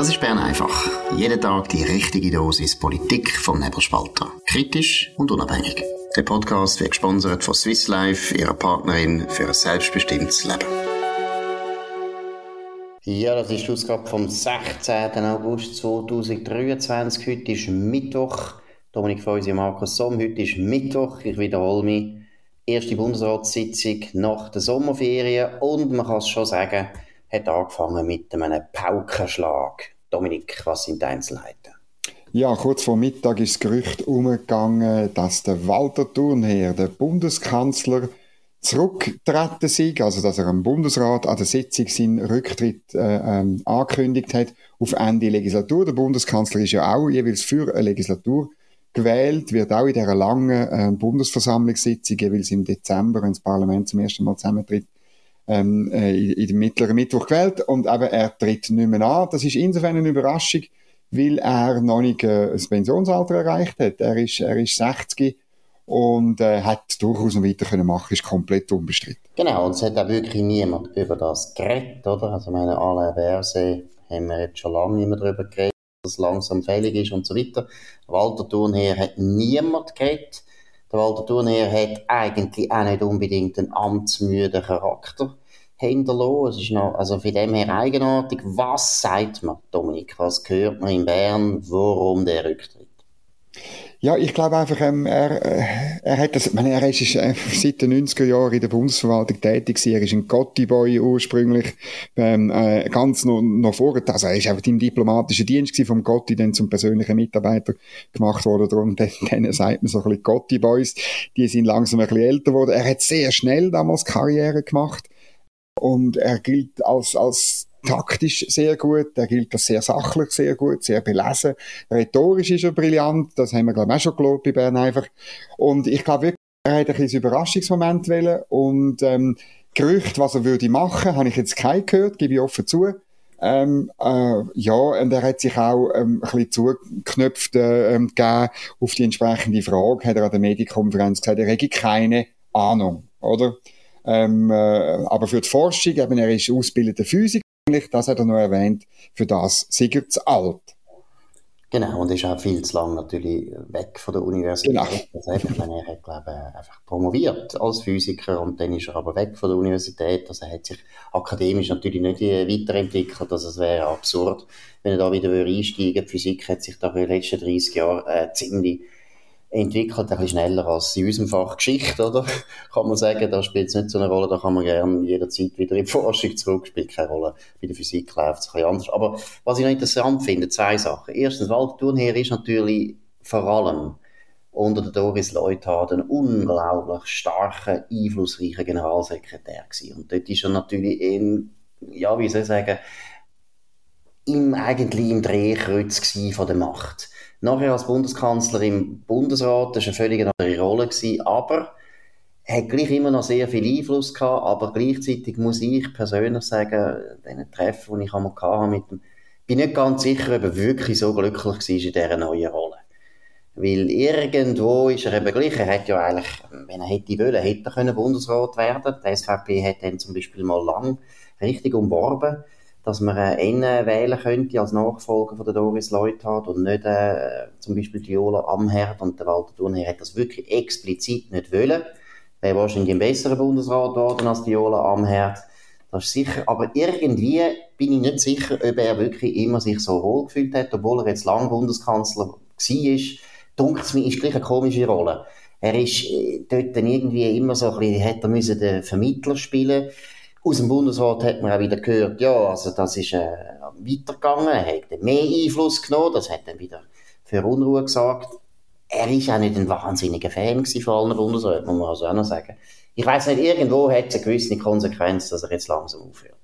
Das ist Bern einfach. Jeden Tag die richtige Dosis Politik vom Nebelspalter. Kritisch und unabhängig. Der Podcast wird gesponsert von Swiss Life, ihrer Partnerin für ein selbstbestimmtes Leben. Ja, das ist die Ausgabe vom 16. August 2023. Heute ist Mittwoch. Dominik Feusi und Markus Somm. Heute ist Mittwoch. Ich wiederhole mich. Erste Bundesratssitzung nach der Sommerferien. Und man kann es schon sagen, hat angefangen mit einem Paukenschlag. Dominik, was sind die Einzelheiten? Ja, kurz vor Mittag ist das Gerücht umgegangen, dass der Walter Thurnherr, der Bundeskanzler, zurücktreten sei, also dass er am Bundesrat an der Sitzung seinen Rücktritt äh, ähm, angekündigt hat auf Ende Legislatur. Der Bundeskanzler ist ja auch jeweils für eine Legislatur gewählt, wird auch in dieser langen äh, Bundesversammlungssitzung jeweils im Dezember, wenn das Parlament zum ersten Mal zusammentritt, ähm, äh, in, in dem mittleren Mittwoch gewählt und eben er tritt nicht mehr an. Das ist insofern eine Überraschung, weil er noch nicht äh, das Pensionsalter erreicht hat. Er ist, er ist 60 und äh, hat durchaus noch weiter können machen, ist komplett unbestritten. Genau, und es hat auch wirklich niemand über das geredet, oder? Also meine Alain Berset haben wir jetzt schon lange nicht mehr darüber geredet, dass es langsam fällig ist und so weiter. Walter Thurnherr hat niemand geredet. Der Walter Thurnherr hat eigentlich auch nicht unbedingt einen amtsmüden Charakter hinterlassen. Es ist noch, also von dem her eigenartig. Was sagt man, Dominik? Was hört man in Bern? Warum der Rücktritt? Ja, ich glaube einfach, ähm, er, äh, er hat das, ich meine, er ist äh, seit den 90er Jahren in der Bundesverwaltung tätig gewesen. Er ist ein Gotti-Boy ursprünglich, ähm, äh, ganz noch, noch vor, also er ist einfach im diplomatischen Dienst gewesen, vom Gotti dann zum persönlichen Mitarbeiter gemacht worden. Darum, denen sagt man so ein bisschen Gotti-Boys. Die sind langsam ein bisschen älter geworden. Er hat sehr schnell damals Karriere gemacht. Und er gilt als, als taktisch sehr gut, er gilt als sehr sachlich sehr gut, sehr belesen. Rhetorisch ist er brillant, das haben wir, glaube ich, auch schon gelobt bei Bern einfach. Und ich glaube wirklich, er hat ein bisschen Überraschungsmoment wählen und ähm, Gerücht, was er würde machen, habe ich jetzt kein gehört, gebe ich offen zu. Ähm, äh, ja, und er hat sich auch ähm, ein bisschen zugeknöpft äh, ähm, gegeben auf die entsprechende Frage, hat er an der Medienkonferenz gesagt, er hätte keine Ahnung, oder? Ähm, äh, aber für die Forschung, eben, er ist ausgebildeter Physiker, das hat er noch erwähnt, für das sei er zu alt. Genau, und ist auch viel zu lang natürlich weg von der Universität. Genau. Also ich meine, er hat, glaube ich, einfach promoviert als Physiker und dann ist er aber weg von der Universität. Also er hat sich akademisch natürlich nicht weiterentwickelt. Also es wäre absurd, wenn er da wieder einsteigen würde. Die Physik hat sich da in den letzten 30 Jahren äh, ziemlich entwickelt, ein bisschen schneller als in unserem Fach Geschichte, oder? kann man sagen, da spielt es nicht so eine Rolle, da kann man gerne jederzeit wieder in die Forschung zurück, spielt keine Rolle. Bei der Physik läuft es ein bisschen anders. Aber was ich noch interessant finde, zwei Sachen. Erstens, Walter Thurnherr ist natürlich vor allem unter der Doris Leuthard ein unglaublich starker, einflussreicher Generalsekretär gewesen. Und dort ist er natürlich in, ja, wie soll ich sagen, im, eigentlich im Drehkreuz von der Macht Nachher als Bundeskanzler im Bundesrat, das war eine völlig andere Rolle, gewesen, aber er hat gleich immer noch sehr viel Einfluss gehabt, aber gleichzeitig muss ich persönlich sagen, diesen Treffen, die ich einmal hatte mit dem, bin nicht ganz sicher, ob er wirklich so glücklich war in dieser neuen Rolle. Weil irgendwo ist er eben gleich, er hätte ja eigentlich, wenn er hätte wollen, hätte er können Bundesrat werden. Die SVP hat dann zum Beispiel mal lang richtig umworben dass man äh, ihn wählen könnte als Nachfolger von der Doris Leuthard und nicht äh, zum Beispiel Viola Amherd und der Walter Thunherr hat das wirklich explizit nicht wollen. Wäre wahrscheinlich ein besserer Bundesrat geworden als Viola Amherd. Das ist sicher. Aber irgendwie bin ich nicht sicher, ob er wirklich immer sich so wohl gefühlt hat, obwohl er jetzt lang Bundeskanzler war. Dunkt es mir, ist gleich eine komische Rolle. Er ist äh, dort dann irgendwie immer so ein bisschen, hätte er müssen den Vermittler spielen aus dem Bundesrat hat man auch wieder gehört, ja, also das ist äh, weitergegangen, er hat mehr Einfluss genommen, das hat dann wieder für Unruhe gesagt. Er ist auch nicht ein wahnsinniger Fan von allen Bundesräten, muss man also auch noch sagen. Ich weiß nicht, irgendwo hat es eine gewisse Konsequenz, dass er jetzt langsam aufhört.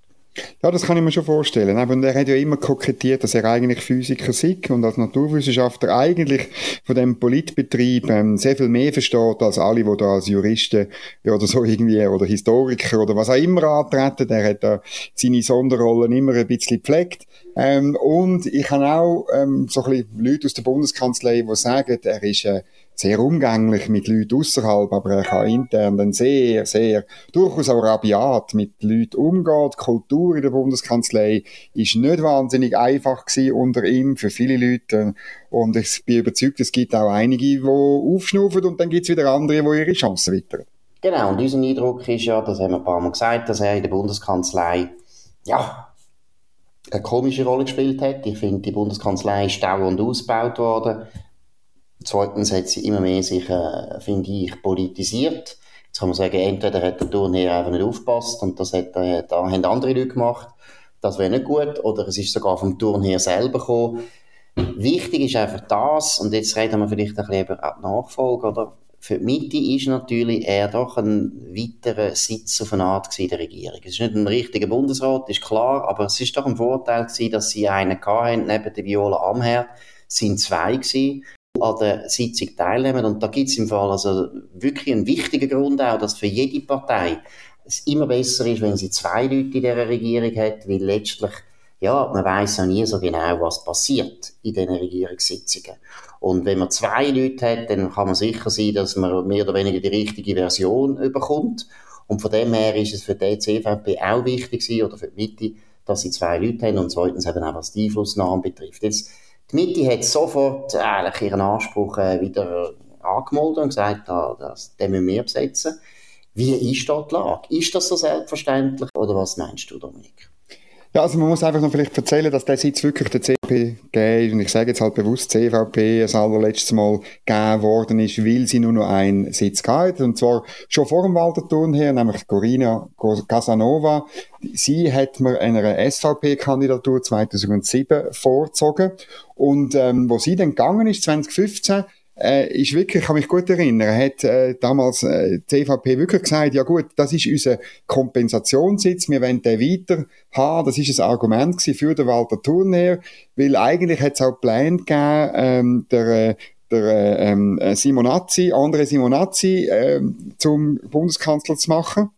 Ja, das kann ich mir schon vorstellen. Aber er hat ja immer kokettiert, dass er eigentlich Physiker ist und als Naturwissenschaftler eigentlich von dem Politbetrieb ähm, sehr viel mehr versteht als alle, die da als Juristen ja, oder so irgendwie oder Historiker oder was auch immer antreten. Er hat da seine Sonderrollen immer ein bisschen gepflegt. Ähm, und ich habe auch ähm, so ein bisschen Leute aus der Bundeskanzlei, die sagen, er ist äh, sehr umgänglich mit Leuten außerhalb, aber er kann intern dann sehr, sehr, durchaus auch rabiat mit Leuten umgehen. Die Kultur in der Bundeskanzlei ist nicht wahnsinnig einfach gewesen unter ihm, für viele Leute. Und ich bin überzeugt, es gibt auch einige, die aufschnaufen und dann gibt es wieder andere, die ihre Chancen wittern. Genau, und unser Eindruck ist ja, das haben wir ein paar Mal gesagt, dass er in der Bundeskanzlei, ja, eine komische Rolle gespielt hat. Ich finde, die Bundeskanzlei ist dauernd ausgebaut worden. Zweitens hat sie immer mehr sich, äh, finde ich, politisiert. Jetzt kann man sagen, entweder hat der Turnherr einfach nicht aufgepasst und das hat, äh, da haben andere Leute gemacht. Das wäre nicht gut. Oder es ist sogar vom Turnherr selber gekommen. Wichtig ist einfach das, und jetzt reden wir vielleicht ein bisschen über die Nachfolge, oder? Für die Mitte ist natürlich er doch ein weiterer Sitz auf eine Art in der Regierung. Es ist nicht ein richtiger Bundesrat, ist klar, aber es ist doch ein Vorteil gewesen, dass sie einen hatten, neben der Viola Amherd, sind zwei gewesen an der Sitzung teilnehmen. Und da gibt es im Fall also wirklich einen wichtigen Grund auch, dass für jede Partei es immer besser ist, wenn sie zwei Leute in dieser Regierung hat, weil letztlich, ja, man weiß ja nie so genau, was passiert in diesen Regierungssitzungen. Und wenn man zwei Leute hat, dann kann man sicher sein, dass man mehr oder weniger die richtige Version überkommt. Und von dem her ist es für die CVP auch wichtig oder für die Mitte, dass sie zwei Leute haben und zweitens eben auch was die Einflussnahme betrifft. Jetzt die Mitte hat sofort eigentlich ihren Anspruch äh, wieder angemeldet und gesagt, ah, das, den müssen wir besetzen. Wie ist da die Lage? Ist das so selbstverständlich oder was meinst du, Dominik? Ja, also man muss einfach noch vielleicht erzählen, dass der Sitz wirklich der CVP gegeben und ich sage jetzt halt bewusst CVP das allerletztes Mal gegeben worden ist, weil sie nur noch einen Sitz gehabt und zwar schon vor dem Walterturn her, nämlich Corina Casanova. Sie hat mir einer SVP-Kandidatur 2007 vorgezogen. Und ähm, wo sie dann gegangen ist, 2015, äh, ist wirklich, ich kann mich gut erinnern, hat äh, damals äh, die CVP wirklich gesagt, ja gut, das ist unser Kompensationssitz, wir wollen den weiter haben. Das ist ein Argument für den Walter Turner, weil eigentlich hat es auch Pläne gegeben, ähm, der äh, der äh, ähm, Simonazzi, andere Simonazzi, äh, zum Bundeskanzler zu machen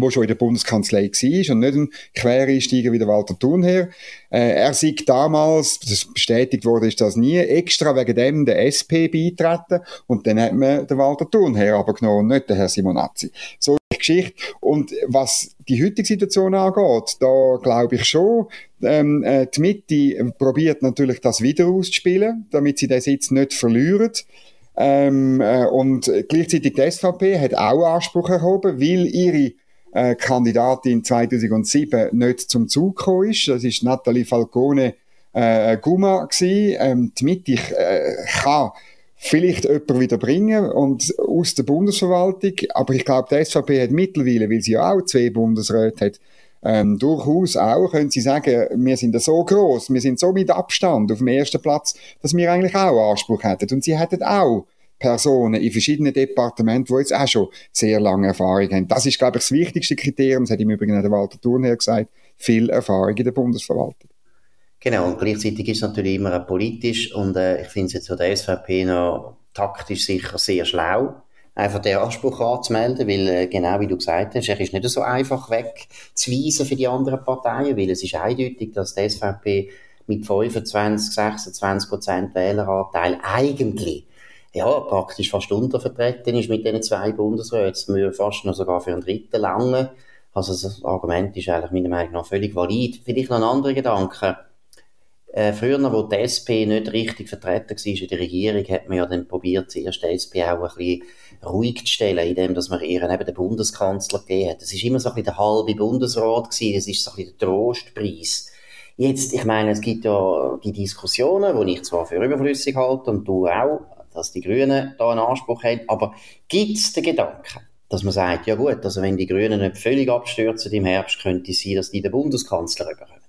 wo schon in der Bundeskanzlei war und nicht ein Quereinsteiger wie der Walter Thunherr. Äh, er sieht damals, das bestätigt wurde, ist das nie, extra wegen dem der SP beitreten und dann hat man den Walter Thunherr aber genommen nicht den Herr Simonazzi. So die Geschichte. Und was die heutige Situation angeht, da glaube ich schon, ähm, äh, die Mitte probiert natürlich das wieder auszuspielen, damit sie den Sitz nicht verlieren. Ähm, äh, und gleichzeitig die SVP hat auch Anspruch erhoben, weil ihre äh, Kandidatin 2007 nicht zum Zug gekommen ist. Das ist Nathalie Falcone äh, Guma gewesen. Ähm, die Mitte äh, kann vielleicht jemanden wieder bringen und aus der Bundesverwaltung, aber ich glaube, die SVP hat mittlerweile, weil sie ja auch zwei Bundesräte hat, ähm, durchaus auch, können sie sagen, wir sind so groß, wir sind so mit Abstand auf dem ersten Platz, dass wir eigentlich auch Anspruch hätten. Und sie hätten auch Personen in verschiedenen Departementen, die jetzt auch schon sehr lange Erfahrung haben. Das ist, glaube ich, das wichtigste Kriterium, das hat im Übrigen der Walter Thurnherr gesagt, viel Erfahrung in der Bundesverwaltung. Genau, und gleichzeitig ist es natürlich immer politisch und äh, ich finde es jetzt von der SVP noch taktisch sicher sehr schlau, einfach den Anspruch anzumelden, weil äh, genau wie du gesagt hast, er ist nicht so einfach wegzuweisen für die anderen Parteien, weil es ist eindeutig, dass die SVP mit 25, 26 Prozent Wähleranteil eigentlich ja, praktisch fast untervertreten ist mit diesen zwei Bundesräten. Jetzt müssen wir fast noch sogar für einen dritten lange. Also das Argument ist eigentlich meiner Meinung nach völlig valid. Vielleicht noch ein anderer Gedanke. Äh, früher, wo die SP nicht richtig vertreten war in der Regierung, hat man ja dann probiert, zuerst die SP auch ein bisschen ruhig zu stellen, indem man ihr eben den Bundeskanzler gegeben hat. Das ist immer so ein bisschen der halbe Bundesrat gewesen, das ist so ein bisschen der Trostpreis. Jetzt, ich meine, es gibt ja die Diskussionen, die ich zwar für überflüssig halte und du auch, dass die Grünen da einen Anspruch haben. Aber gibt es den Gedanken, dass man sagt, ja gut, also wenn die Grünen nicht völlig abstürzen im Herbst, könnte es sein, dass die den Bundeskanzler überkommen?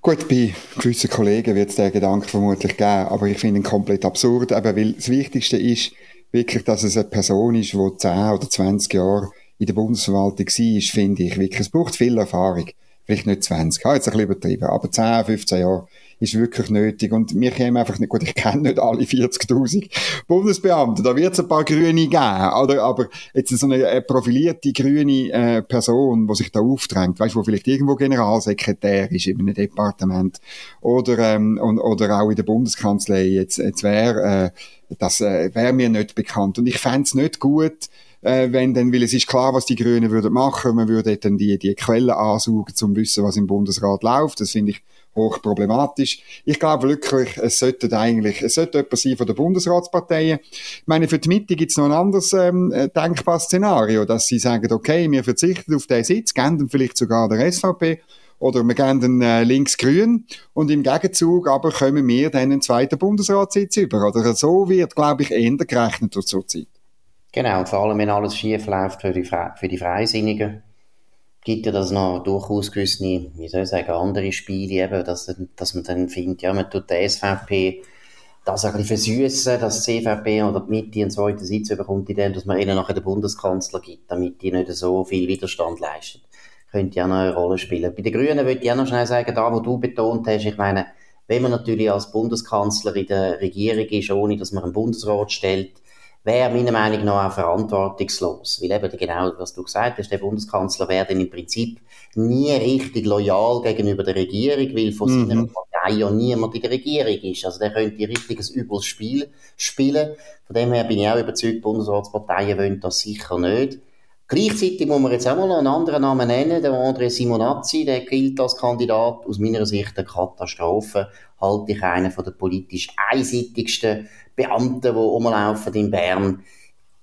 Gut, bei gewissen Kollegen wird es den Gedanken vermutlich geben, aber ich finde ihn komplett absurd, eben weil das Wichtigste ist wirklich, dass es eine Person ist, die 10 oder 20 Jahre in der Bundesverwaltung war, finde ich wirklich. Es braucht viel Erfahrung vielleicht nicht 20, ich habe jetzt ein bisschen übertrieben, aber 10, 15 Jahre ist wirklich nötig. Und wir kämen einfach nicht, gut, ich kenne nicht alle 40.000 Bundesbeamte, da wird es ein paar Grüne geben, oder? aber jetzt so eine, eine profilierte grüne äh, Person, die sich da aufdrängt, weißt du, wo vielleicht irgendwo Generalsekretär ist in einem Departement oder, ähm, und, oder auch in der Bundeskanzlei, jetzt, jetzt wäre äh, das äh, wäre mir nicht bekannt. Und ich fände es nicht gut, äh, wenn dann, weil es ist klar, was die Grünen würden machen, man würde dann die, die Quellen ansaugen, zum wissen, was im Bundesrat läuft. Das finde ich hochproblematisch. Ich glaube wirklich, es sollte eigentlich, es sollte jemand sein von der Bundesratsparteien. Ich meine, für die Mitte gibt es noch ein anderes ähm, äh, denkbares Szenario, dass sie sagen, okay, wir verzichten auf den Sitz, geben vielleicht sogar der SVP oder wir geben dann äh, links-grün und im Gegenzug aber kommen wir dann einen zweiten Bundesratssitz über. Oder so wird, glaube ich, eher gerechnet zur Zeit. Genau, und vor allem, wenn alles schief läuft für die, Fre für die Freisinnigen, gibt ja das noch durchaus gewisse, wie soll ich sagen, andere Spiele, eben, dass, dass man dann findet, ja, man tut der SVP das ein bisschen versüßen, dass die CVP oder die Mitte einen zweiten Sitz bekommt, indem dass man ihnen nachher den Bundeskanzler gibt, damit die nicht so viel Widerstand leisten. Könnte ja noch eine Rolle spielen. Bei den Grünen würde ich auch noch schnell sagen, da, wo du betont hast, ich meine, wenn man natürlich als Bundeskanzler in der Regierung ist, ohne dass man einen Bundesrat stellt, wäre meiner Meinung nach auch verantwortungslos. Weil eben genau, was du gesagt hast, der Bundeskanzler wäre dann im Prinzip nie richtig loyal gegenüber der Regierung, weil von mhm. seiner Partei ja niemand in der Regierung ist. Also der könnte ein richtiges übles Spiel spielen. Von dem her bin ich auch überzeugt, Bundesratsparteien wollen das sicher nicht. Gleichzeitig muss man jetzt auch mal noch einen anderen Namen nennen, der André Simonazzi, der gilt als Kandidat aus meiner Sicht eine Katastrophe, halte ich einen von der politisch einseitigsten Beamten, die rumlaufen in Bern.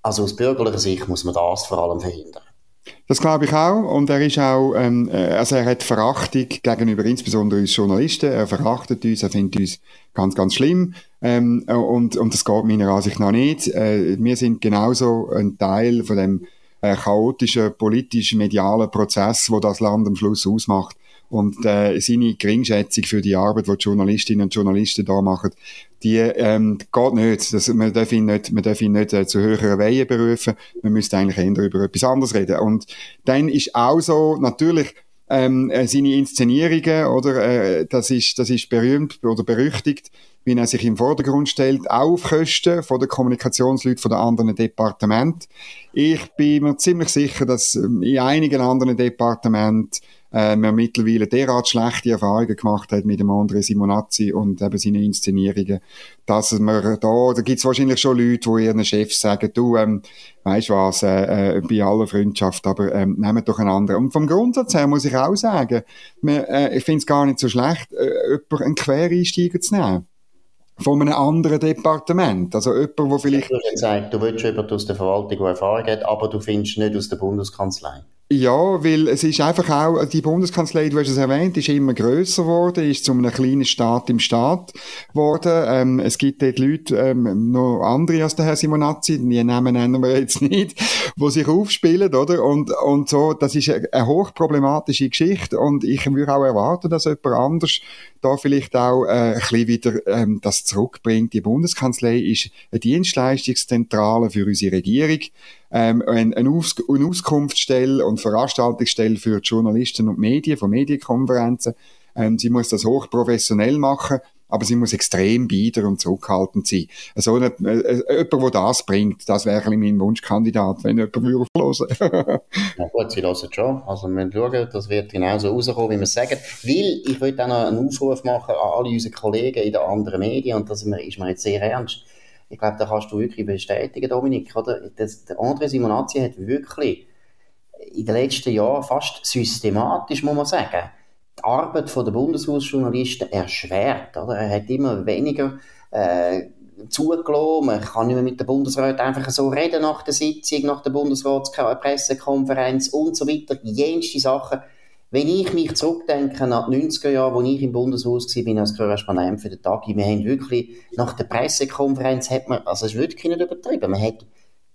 Also aus bürgerlicher Sicht muss man das vor allem verhindern. Das glaube ich auch. Und er ist auch, ähm, äh, also er hat Verachtung gegenüber insbesondere uns Journalisten. Er verachtet uns, er findet uns ganz, ganz schlimm. Ähm, und, und das geht meiner Ansicht nach nicht. Äh, wir sind genauso ein Teil von dem äh, chaotischen politisch-medialen Prozess, wo das Land am Schluss ausmacht. Und äh, seine Geringschätzung für die Arbeit, die, die Journalistinnen und Journalisten da machen, die ähm, geht nicht. Das, man darf ihn nicht, man darf ihn nicht äh, zu höheren Weihen berufen. Man müsste eigentlich eher über etwas anderes reden. Und dann ist auch so, natürlich, ähm, äh, seine Inszenierungen, oder, äh, das ist, das ist berühmt oder berüchtigt, wie er sich im Vordergrund stellt, auch auf Kosten von den Kommunikationsleuten von den anderen Departementen. Ich bin mir ziemlich sicher, dass ähm, in einigen anderen Departementen äh, man mittlerweile derart schlechte Erfahrungen gemacht hat mit dem André Simonazzi und eben seinen Inszenierungen, dass man da, da gibt's wahrscheinlich schon Leute, die ihren Chefs sagen, du, ähm, weißt was, äh, äh, bei aller Freundschaft, aber ähm, nehmt doch einen anderen. Und vom Grundsatz her muss ich auch sagen, man, äh, ich finde es gar nicht so schlecht, äh, jemanden einen Quereinsteiger zu nehmen von einem anderen Departement. Also jemand, wo vielleicht... Du hast gesagt, du willst jemanden aus der Verwaltung, der Erfahrung hat, aber du findest nicht aus der Bundeskanzlei. Ja, weil es ist einfach auch, die Bundeskanzlei, du hast es erwähnt, ist immer grösser geworden, ist zu einem kleinen Staat im Staat geworden. Ähm, es gibt dort Leute, ähm, noch andere als der Herr Simonazzi, die Namen nennen wir jetzt nicht, wo sich aufspielen, oder? Und, und so, das ist eine, eine hochproblematische Geschichte und ich würde auch erwarten, dass jemand anders da vielleicht auch äh, ein bisschen wieder ähm, das zurückbringt. Die Bundeskanzlei ist eine Dienstleistungszentrale für unsere Regierung ähm, eine, Aus eine Auskunftsstelle und Veranstaltungsstelle für Journalisten und Medien, von Medienkonferenzen. Ähm, sie muss das hochprofessionell machen, aber sie muss extrem bieder und zurückhaltend sein. Also, eine, äh, äh, jemand, der das bringt, das wäre mein Wunschkandidat, wenn jemand würde aufhören. ja gut, sie hören schon. Also wir schauen, das wird genauso rauskommen, wie wir es sagen. Weil, ich würde auch noch einen Aufruf machen an alle unsere Kollegen in den anderen Medien, und das ist mir jetzt sehr ernst, ich glaube, da kannst du wirklich bestätigen, Dominik, oder? Das, der André Simonazzi hat wirklich in den letzten Jahren fast systematisch, muss man sagen, die Arbeit der Bundeshausjournalisten erschwert, oder? Er hat immer weniger, äh, zugelassen. Man kann nicht mehr mit der Bundesrat einfach so reden nach der Sitzung, nach der Bundesratspressekonferenz und so weiter. Jenste Sachen wenn ich mich zurückdenke an die 90er Jahre, wo ich im Bundeshaus war, als Korrespondent für den Tag, wir haben wirklich, nach der Pressekonferenz hat man, also es ist wirklich nicht übertrieben, man hat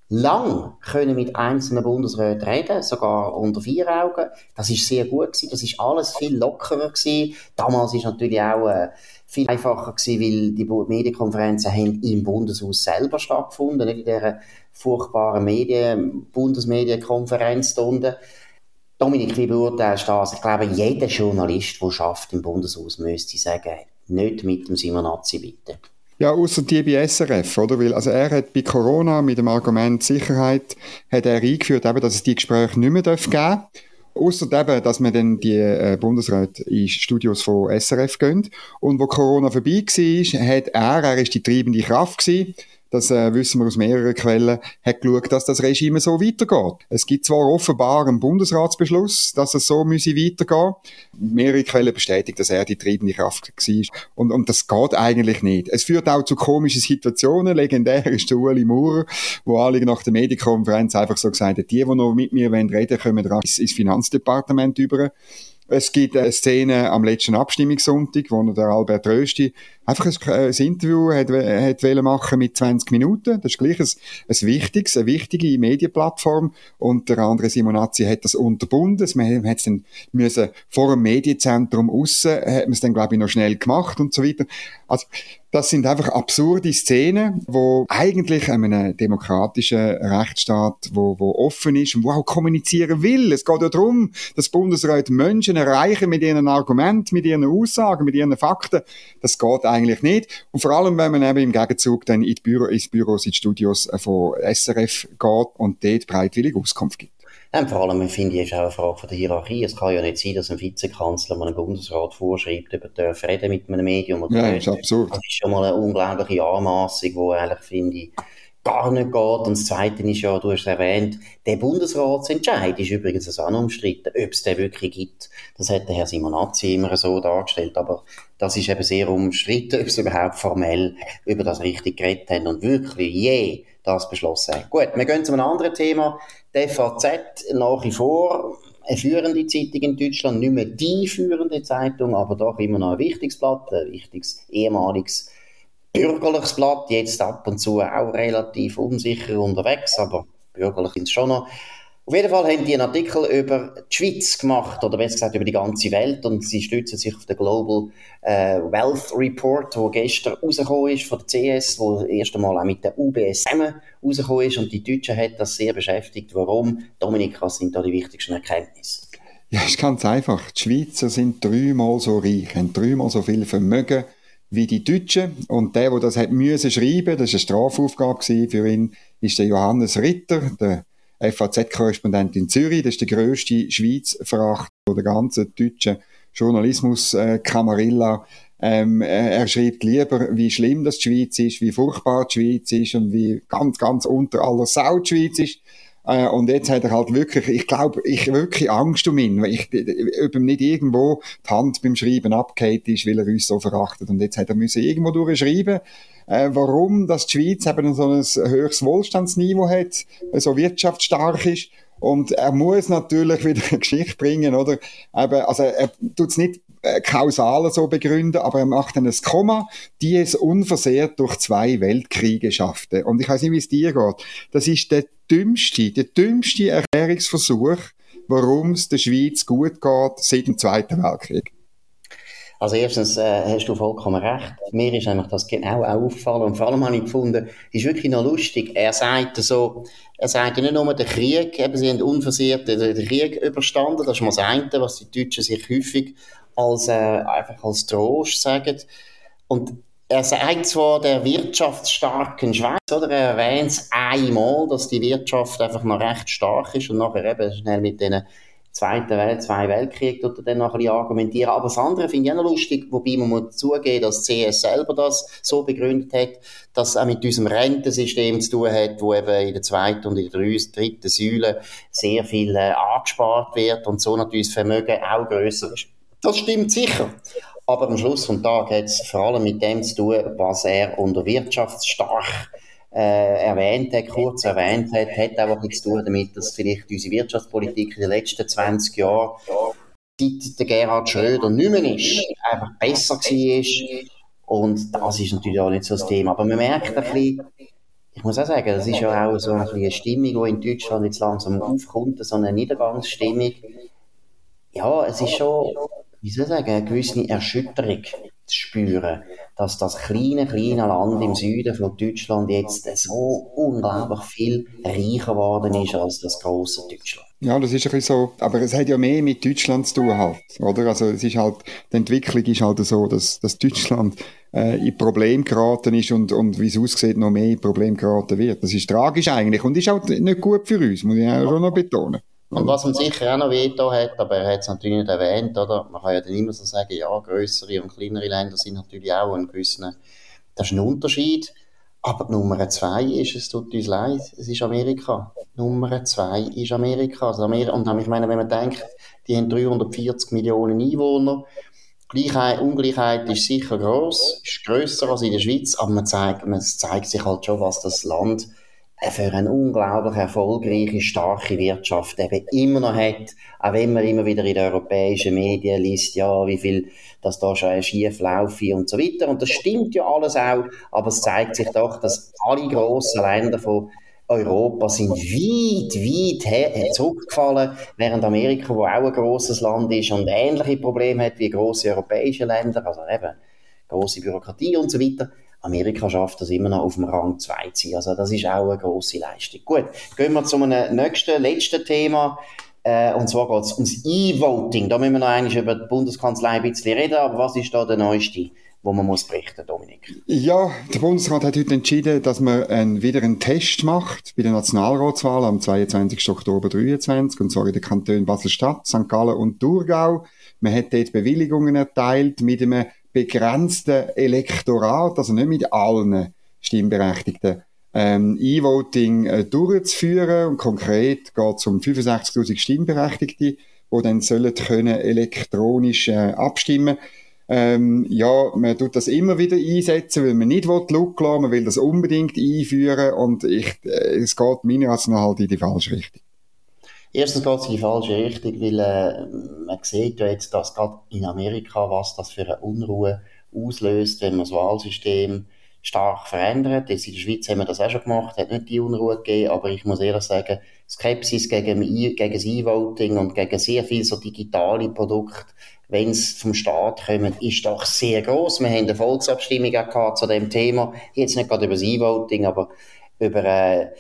lang können mit einzelnen Bundesräten reden, sogar unter vier Augen. Das ist sehr gut gewesen, das ist alles viel lockerer gewesen. Damals ist natürlich auch äh, viel einfacher gewesen, weil die Medienkonferenzen haben im Bundeshaus selber stattgefunden, nicht in dieser furchtbaren Medien, Bundesmedienkonferenz da unten. Dominik, wie beurteilst du das? Ich glaube, jeder Journalist, der schafft im Bundeshaus, müsste sagen, nicht mit dem Simonazzi bitte. Ja, außer die bei SRF, oder? Weil, also er hat bei Corona mit dem Argument Sicherheit, hat er eingeführt, eben, dass es die Gespräche nicht mehr geben darf. Ausser eben, dass man dann die äh, Bundesräte in Studios von SRF gehen. Und wo Corona vorbei war, hat er, er ist die treibende Kraft gewesen, das äh, wissen wir aus mehreren Quellen, hat geschaut, dass das Regime so weitergeht. Es gibt zwar offenbar einen Bundesratsbeschluss, dass es so müsse weitergehen. Mehrere Quellen bestätigen, dass er die treibende Kraft war. Und, und das geht eigentlich nicht. Es führt auch zu komischen Situationen. Legendär ist der Ueli Maurer, wo alle nach der Medienkonferenz einfach so gesagt hat, die, die noch mit mir reden wollen, kommen ins, ins Finanzdepartement über. Es gibt eine Szene am letzten Abstimmungssonntag, wo der Albert Rösti einfach ein, ein Interview hat, hat machen mit 20 Minuten. Das ist gleich ein, ein wichtiges, eine wichtige Medienplattform. Und der andere Simonazzi hat das unterbunden. Man hat es dann müssen vor dem Medienzentrum aussen, hat man es dann, glaube ich, noch schnell gemacht und so weiter. Also, das sind einfach absurde Szenen, wo eigentlich einem demokratischen Rechtsstaat, wo, wo offen ist und wo auch kommunizieren will. Es geht ja darum, dass Bundesräte Menschen erreichen mit ihren Argumenten, mit ihren Aussagen, mit ihren Fakten. Das geht eigentlich nicht. Und vor allem, wenn man eben im Gegenzug dann in die Büro, ins Büros, in die Studios von SRF geht und dort breitwillig Auskunft gibt. Ja, vor allem finde ich, ist auch eine Frage von der Hierarchie. Es kann ja nicht sein, dass ein Vizekanzler einem Bundesrat vorschreibt, ob er reden mit einem Medium oder ja. Das ist absurd. Das ist schon mal eine unglaubliche Anmaßung, die eigentlich, finde ich, gar nicht geht. Und das Zweite ist ja, du hast es erwähnt, der Bundesratsentscheid ist übrigens auch noch umstritten, ob es den wirklich gibt. Das hat der Herr Simonazzi immer so dargestellt, aber das ist eben sehr umstritten, ob es überhaupt formell über das richtig geredet haben und wirklich je das beschlossen haben. Gut, wir gehen zu einem anderen Thema. Die FAZ nach wie vor eine führende Zeitung in Deutschland, nicht mehr die führende Zeitung, aber doch immer noch ein wichtiges Blatt, ein wichtiges ehemaliges bürgerliches Blatt, jetzt ab und zu auch relativ unsicher unterwegs, aber bürgerlich sind es schon noch. Auf jeden Fall haben die einen Artikel über die Schweiz gemacht, oder besser gesagt über die ganze Welt, und sie stützen sich auf den Global äh, Wealth Report, der gestern rausgekommen ist von der CS, wo das erste Mal auch mit der UBS zusammen rausgekommen ist, und die Deutschen hat das sehr beschäftigt. Warum? Dominik, was sind da die wichtigsten Erkenntnisse? Ja, ist ganz einfach. Die Schweizer sind dreimal so reich, haben dreimal so viel Vermögen wie die Deutschen. Und der, der das hat müssen schreiben, das war eine Strafaufgabe für ihn, ist der Johannes Ritter, der FAZ-Korrespondent in Zürich. Das ist der grösste Schweiz-Verachter der ganzen deutschen Journalismus-Kamarilla. Ähm, er schreibt lieber, wie schlimm das die Schweiz ist, wie furchtbar die Schweiz ist und wie ganz, ganz unter aller Sau die Schweiz ist. Äh, und jetzt hat er halt wirklich, ich glaube, ich wirklich Angst um ihn, weil ich, ob ihm nicht irgendwo die Hand beim Schreiben abgeht ist, weil er uns so verachtet. Und jetzt hat er müssen irgendwo durchschreiben, äh, warum dass die Schweiz eben so ein höheres Wohlstandsniveau hat, so wirtschaftsstark ist. Und er muss natürlich wieder eine Geschichte bringen, oder? Eben, also er tut es nicht äh, kausal so begründen, aber er macht dann ein Komma, die es unversehrt durch zwei Weltkriege schaffte. Und ich weiß nicht, wie es dir geht. Das ist der dümmste, der dümmste Erklärungsversuch, warum es der Schweiz gut geht seit dem Zweiten Weltkrieg. Also erstens äh, hast du vollkommen recht. Mir ist einfach das genau auch aufgefallen. Und vor allem habe ich gefunden, es ist wirklich noch lustig. Er sagt so, er sagt nicht nur den Krieg, eben, sie haben unversehrt den Krieg überstanden. Das ist mal das eine, was die Deutschen sich häufig als, äh, einfach als Trost sagen. Und er sagt zwar der wirtschaftsstarken Schweiz, oder? Er erwähnt es einmal, dass die Wirtschaft einfach noch recht stark ist und nachher eben schnell mit den Zweiten Welt, zwei Weltkrieg oder dann noch ein bisschen argumentieren. Aber das andere finde ich auch noch lustig, wobei man muss zugeben, dass CS selber das so begründet hat, dass es auch mit unserem Rentensystem zu tun hat, wo eben in der zweiten und in der dritten Säule sehr viel äh, angespart wird und so natürlich das Vermögen auch grösser ist. Das stimmt sicher. Aber am Schluss des Tages hat es vor allem mit dem zu tun, was er unter wirtschaftsstark äh, erwähnt hat, kurz erwähnt hat, hat auch etwas zu tun damit, dass vielleicht unsere Wirtschaftspolitik in den letzten 20 Jahren, seit der Gerhard Schröder nicht mehr ist, einfach besser war. Und das ist natürlich auch nicht so das Thema. Aber man merkt ein bisschen, ich muss auch sagen, das ist ja auch so eine Stimmung, die in Deutschland jetzt langsam aufkommt, so eine Niedergangsstimmung. Ja, es ist schon, wie soll ich sagen, eine gewisse Erschütterung zu spüren, dass das kleine, kleine Land im Süden von Deutschland jetzt so unglaublich viel reicher geworden ist als das große Deutschland. Ja, das ist ein bisschen so. Aber es hat ja mehr mit Deutschland zu tun halt, oder? Also es ist halt, die Entwicklung ist halt so, dass, dass Deutschland äh, in Problem geraten ist und, und wie es aussieht, noch mehr in Problem geraten wird. Das ist tragisch eigentlich und ist auch nicht gut für uns, muss ich auch noch betonen. Und was man sicher auch noch veto hat, aber er hat es natürlich nicht erwähnt, oder? Man kann ja dann immer so sagen, ja, größere und kleinere Länder sind natürlich auch ein gewissen, das ist ein Unterschied. Aber Nummer zwei ist, es tut uns leid, es ist Amerika. Nummer zwei ist Amerika. Also Amerika und ich meine, wenn man denkt, die haben 340 Millionen Einwohner, Gleichheit, Ungleichheit ist sicher groß, ist grösser als in der Schweiz, aber man zeigt, man zeigt sich halt schon, was das Land für eine unglaublich erfolgreiche, starke Wirtschaft eben immer noch hat, auch wenn man immer wieder in den europäischen Medien liest, ja, wie viel das da schon schief laufe und so weiter. Und das stimmt ja alles auch, aber es zeigt sich doch, dass alle grossen Länder von Europa sind weit, weit zurückgefallen, während Amerika, wo auch ein grosses Land ist und ähnliche Probleme hat wie grosse europäische Länder, also eben grosse Bürokratie und so weiter, Amerika schafft das immer noch auf dem Rang 2 zu sein. Also das ist auch eine grosse Leistung. Gut, gehen wir zu einem nächsten, letzten Thema. Äh, und zwar geht es ums E-Voting. Da müssen wir noch eigentlich über die Bundeskanzlei ein bisschen reden, aber was ist da der neueste? wo man muss berichten, Dominik? Ja, der Bundesrat hat heute entschieden, dass man ein, wieder einen Test macht bei der Nationalratswahl am 22. Oktober 2023, und zwar in den Kantonen Basel-Stadt, St. Gallen und Thurgau. Man hat dort Bewilligungen erteilt mit einem begrenzten Elektorat, also nicht mit allen Stimmberechtigten, ähm, E-Voting äh, durchzuführen. Und konkret geht es um 65.000 Stimmberechtigte, die dann sollen können elektronisch äh, abstimmen ähm, ja, man tut das immer wieder einsetzen, weil man nicht will Look man will das unbedingt einführen und ich, äh, es geht meiner Ansicht nach halt in die falsche Richtung. Erstens geht es in die falsche Richtung, weil äh, man sieht ja jetzt, dass gerade in Amerika, was das für eine Unruhe auslöst, wenn man das Wahlsystem stark verändert. Jetzt in der Schweiz haben wir das auch schon gemacht, hat nicht die Unruhe gegeben, aber ich muss ehrlich sagen, Skepsis gegen, gegen das E-Voting und gegen sehr viele so digitale Produkte, wenn es vom Staat kommt, ist doch sehr groß. Wir haben eine Volksabstimmung gehabt zu dem Thema, jetzt nicht gerade über das E-Voting, aber über äh,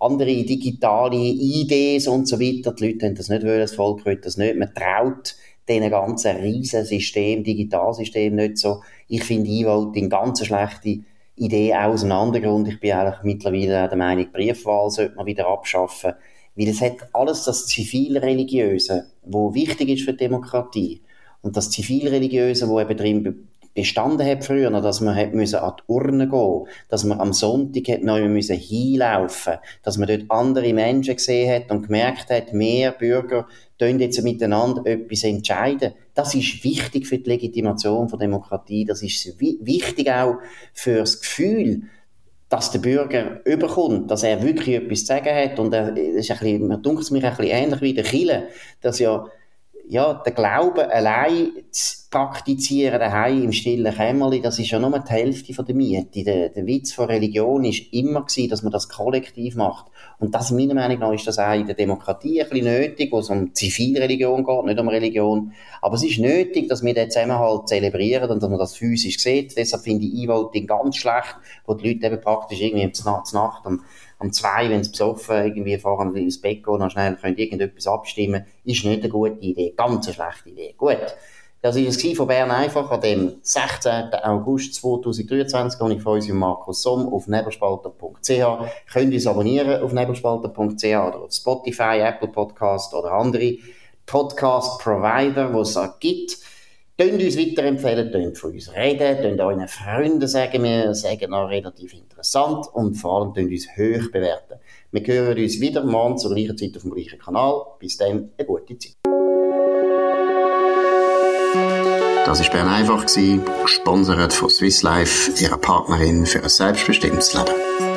andere digitale Ideen und so weiter. Die Leute haben das nicht wollen, das Volk will das nicht. Man traut diesen ganzen riesen System, Digitalsystem nicht so. Ich finde E-Voting ganz schlechte Idee, auch aus einem anderen Grund. Ich bin eigentlich mittlerweile der Meinung, Briefwahl sollte man wieder abschaffen. Weil es hat alles das Zivilreligiöse, wo wichtig ist für die Demokratie. Und das Zivilreligiöse, wo eben drin bestanden hat früher, dass man hat müssen an die Urne gehen, dass man am Sonntag hat neu müssen hinlaufen, dass man dort andere Menschen gesehen hat und gemerkt hat, mehr Bürger tun jetzt miteinander etwas entscheiden. Das ist wichtig für die Legitimation von Demokratie. Das ist wichtig auch für das Gefühl, dass der Bürger überkommt, dass er wirklich etwas zu sagen hat. Und er, das ist ein bisschen, man dunkelt es mir ein bisschen ähnlich wie der Chile, dass ja ja, der Glaube allein zu praktizieren daheim im stillen Kämmerli, das ist ja nur die Hälfte von der Miete. Der, der Witz von Religion ist immer gewesen, dass man das kollektiv macht. Und das, meiner Meinung nach, ist das auch in der Demokratie ein bisschen nötig, wo es um Zivilreligion geht, nicht um Religion. Aber es ist nötig, dass wir den Zusammenhalt zelebrieren und dass man das physisch sieht. Deshalb finde ich E-Voting ganz schlecht, wo die Leute eben praktisch irgendwie zur Nacht am um zwei, wenn sie besoffen irgendwie fahren ins Bett gehen, dann schnell können irgendetwas abstimmen, ist nicht eine gute Idee. Ganz eine schlechte Idee. Gut. Das war es von Bern einfach an dem 16. August 2023. Und ich freue mich Markus Somm auf nebelspalter.ch. Könnt uns abonnieren auf nebelspalter.ch oder auf Spotify, Apple Podcast oder andere Podcast-Provider, die es gibt. Tönt uns weiterempfehlen, tönt von uns reden, tönt euren Freunden sagen, wir sagen auch relativ interessant und vor allem tönt uns hoch bewerten. Wir hören uns wieder morgen zur gleichen Zeit auf dem gleichen Kanal. Bis dann, eine gute Zeit. Das war Bern einfach, gesponsert von Swiss Life, ihrer Partnerin für ein selbstbestimmtes Leben.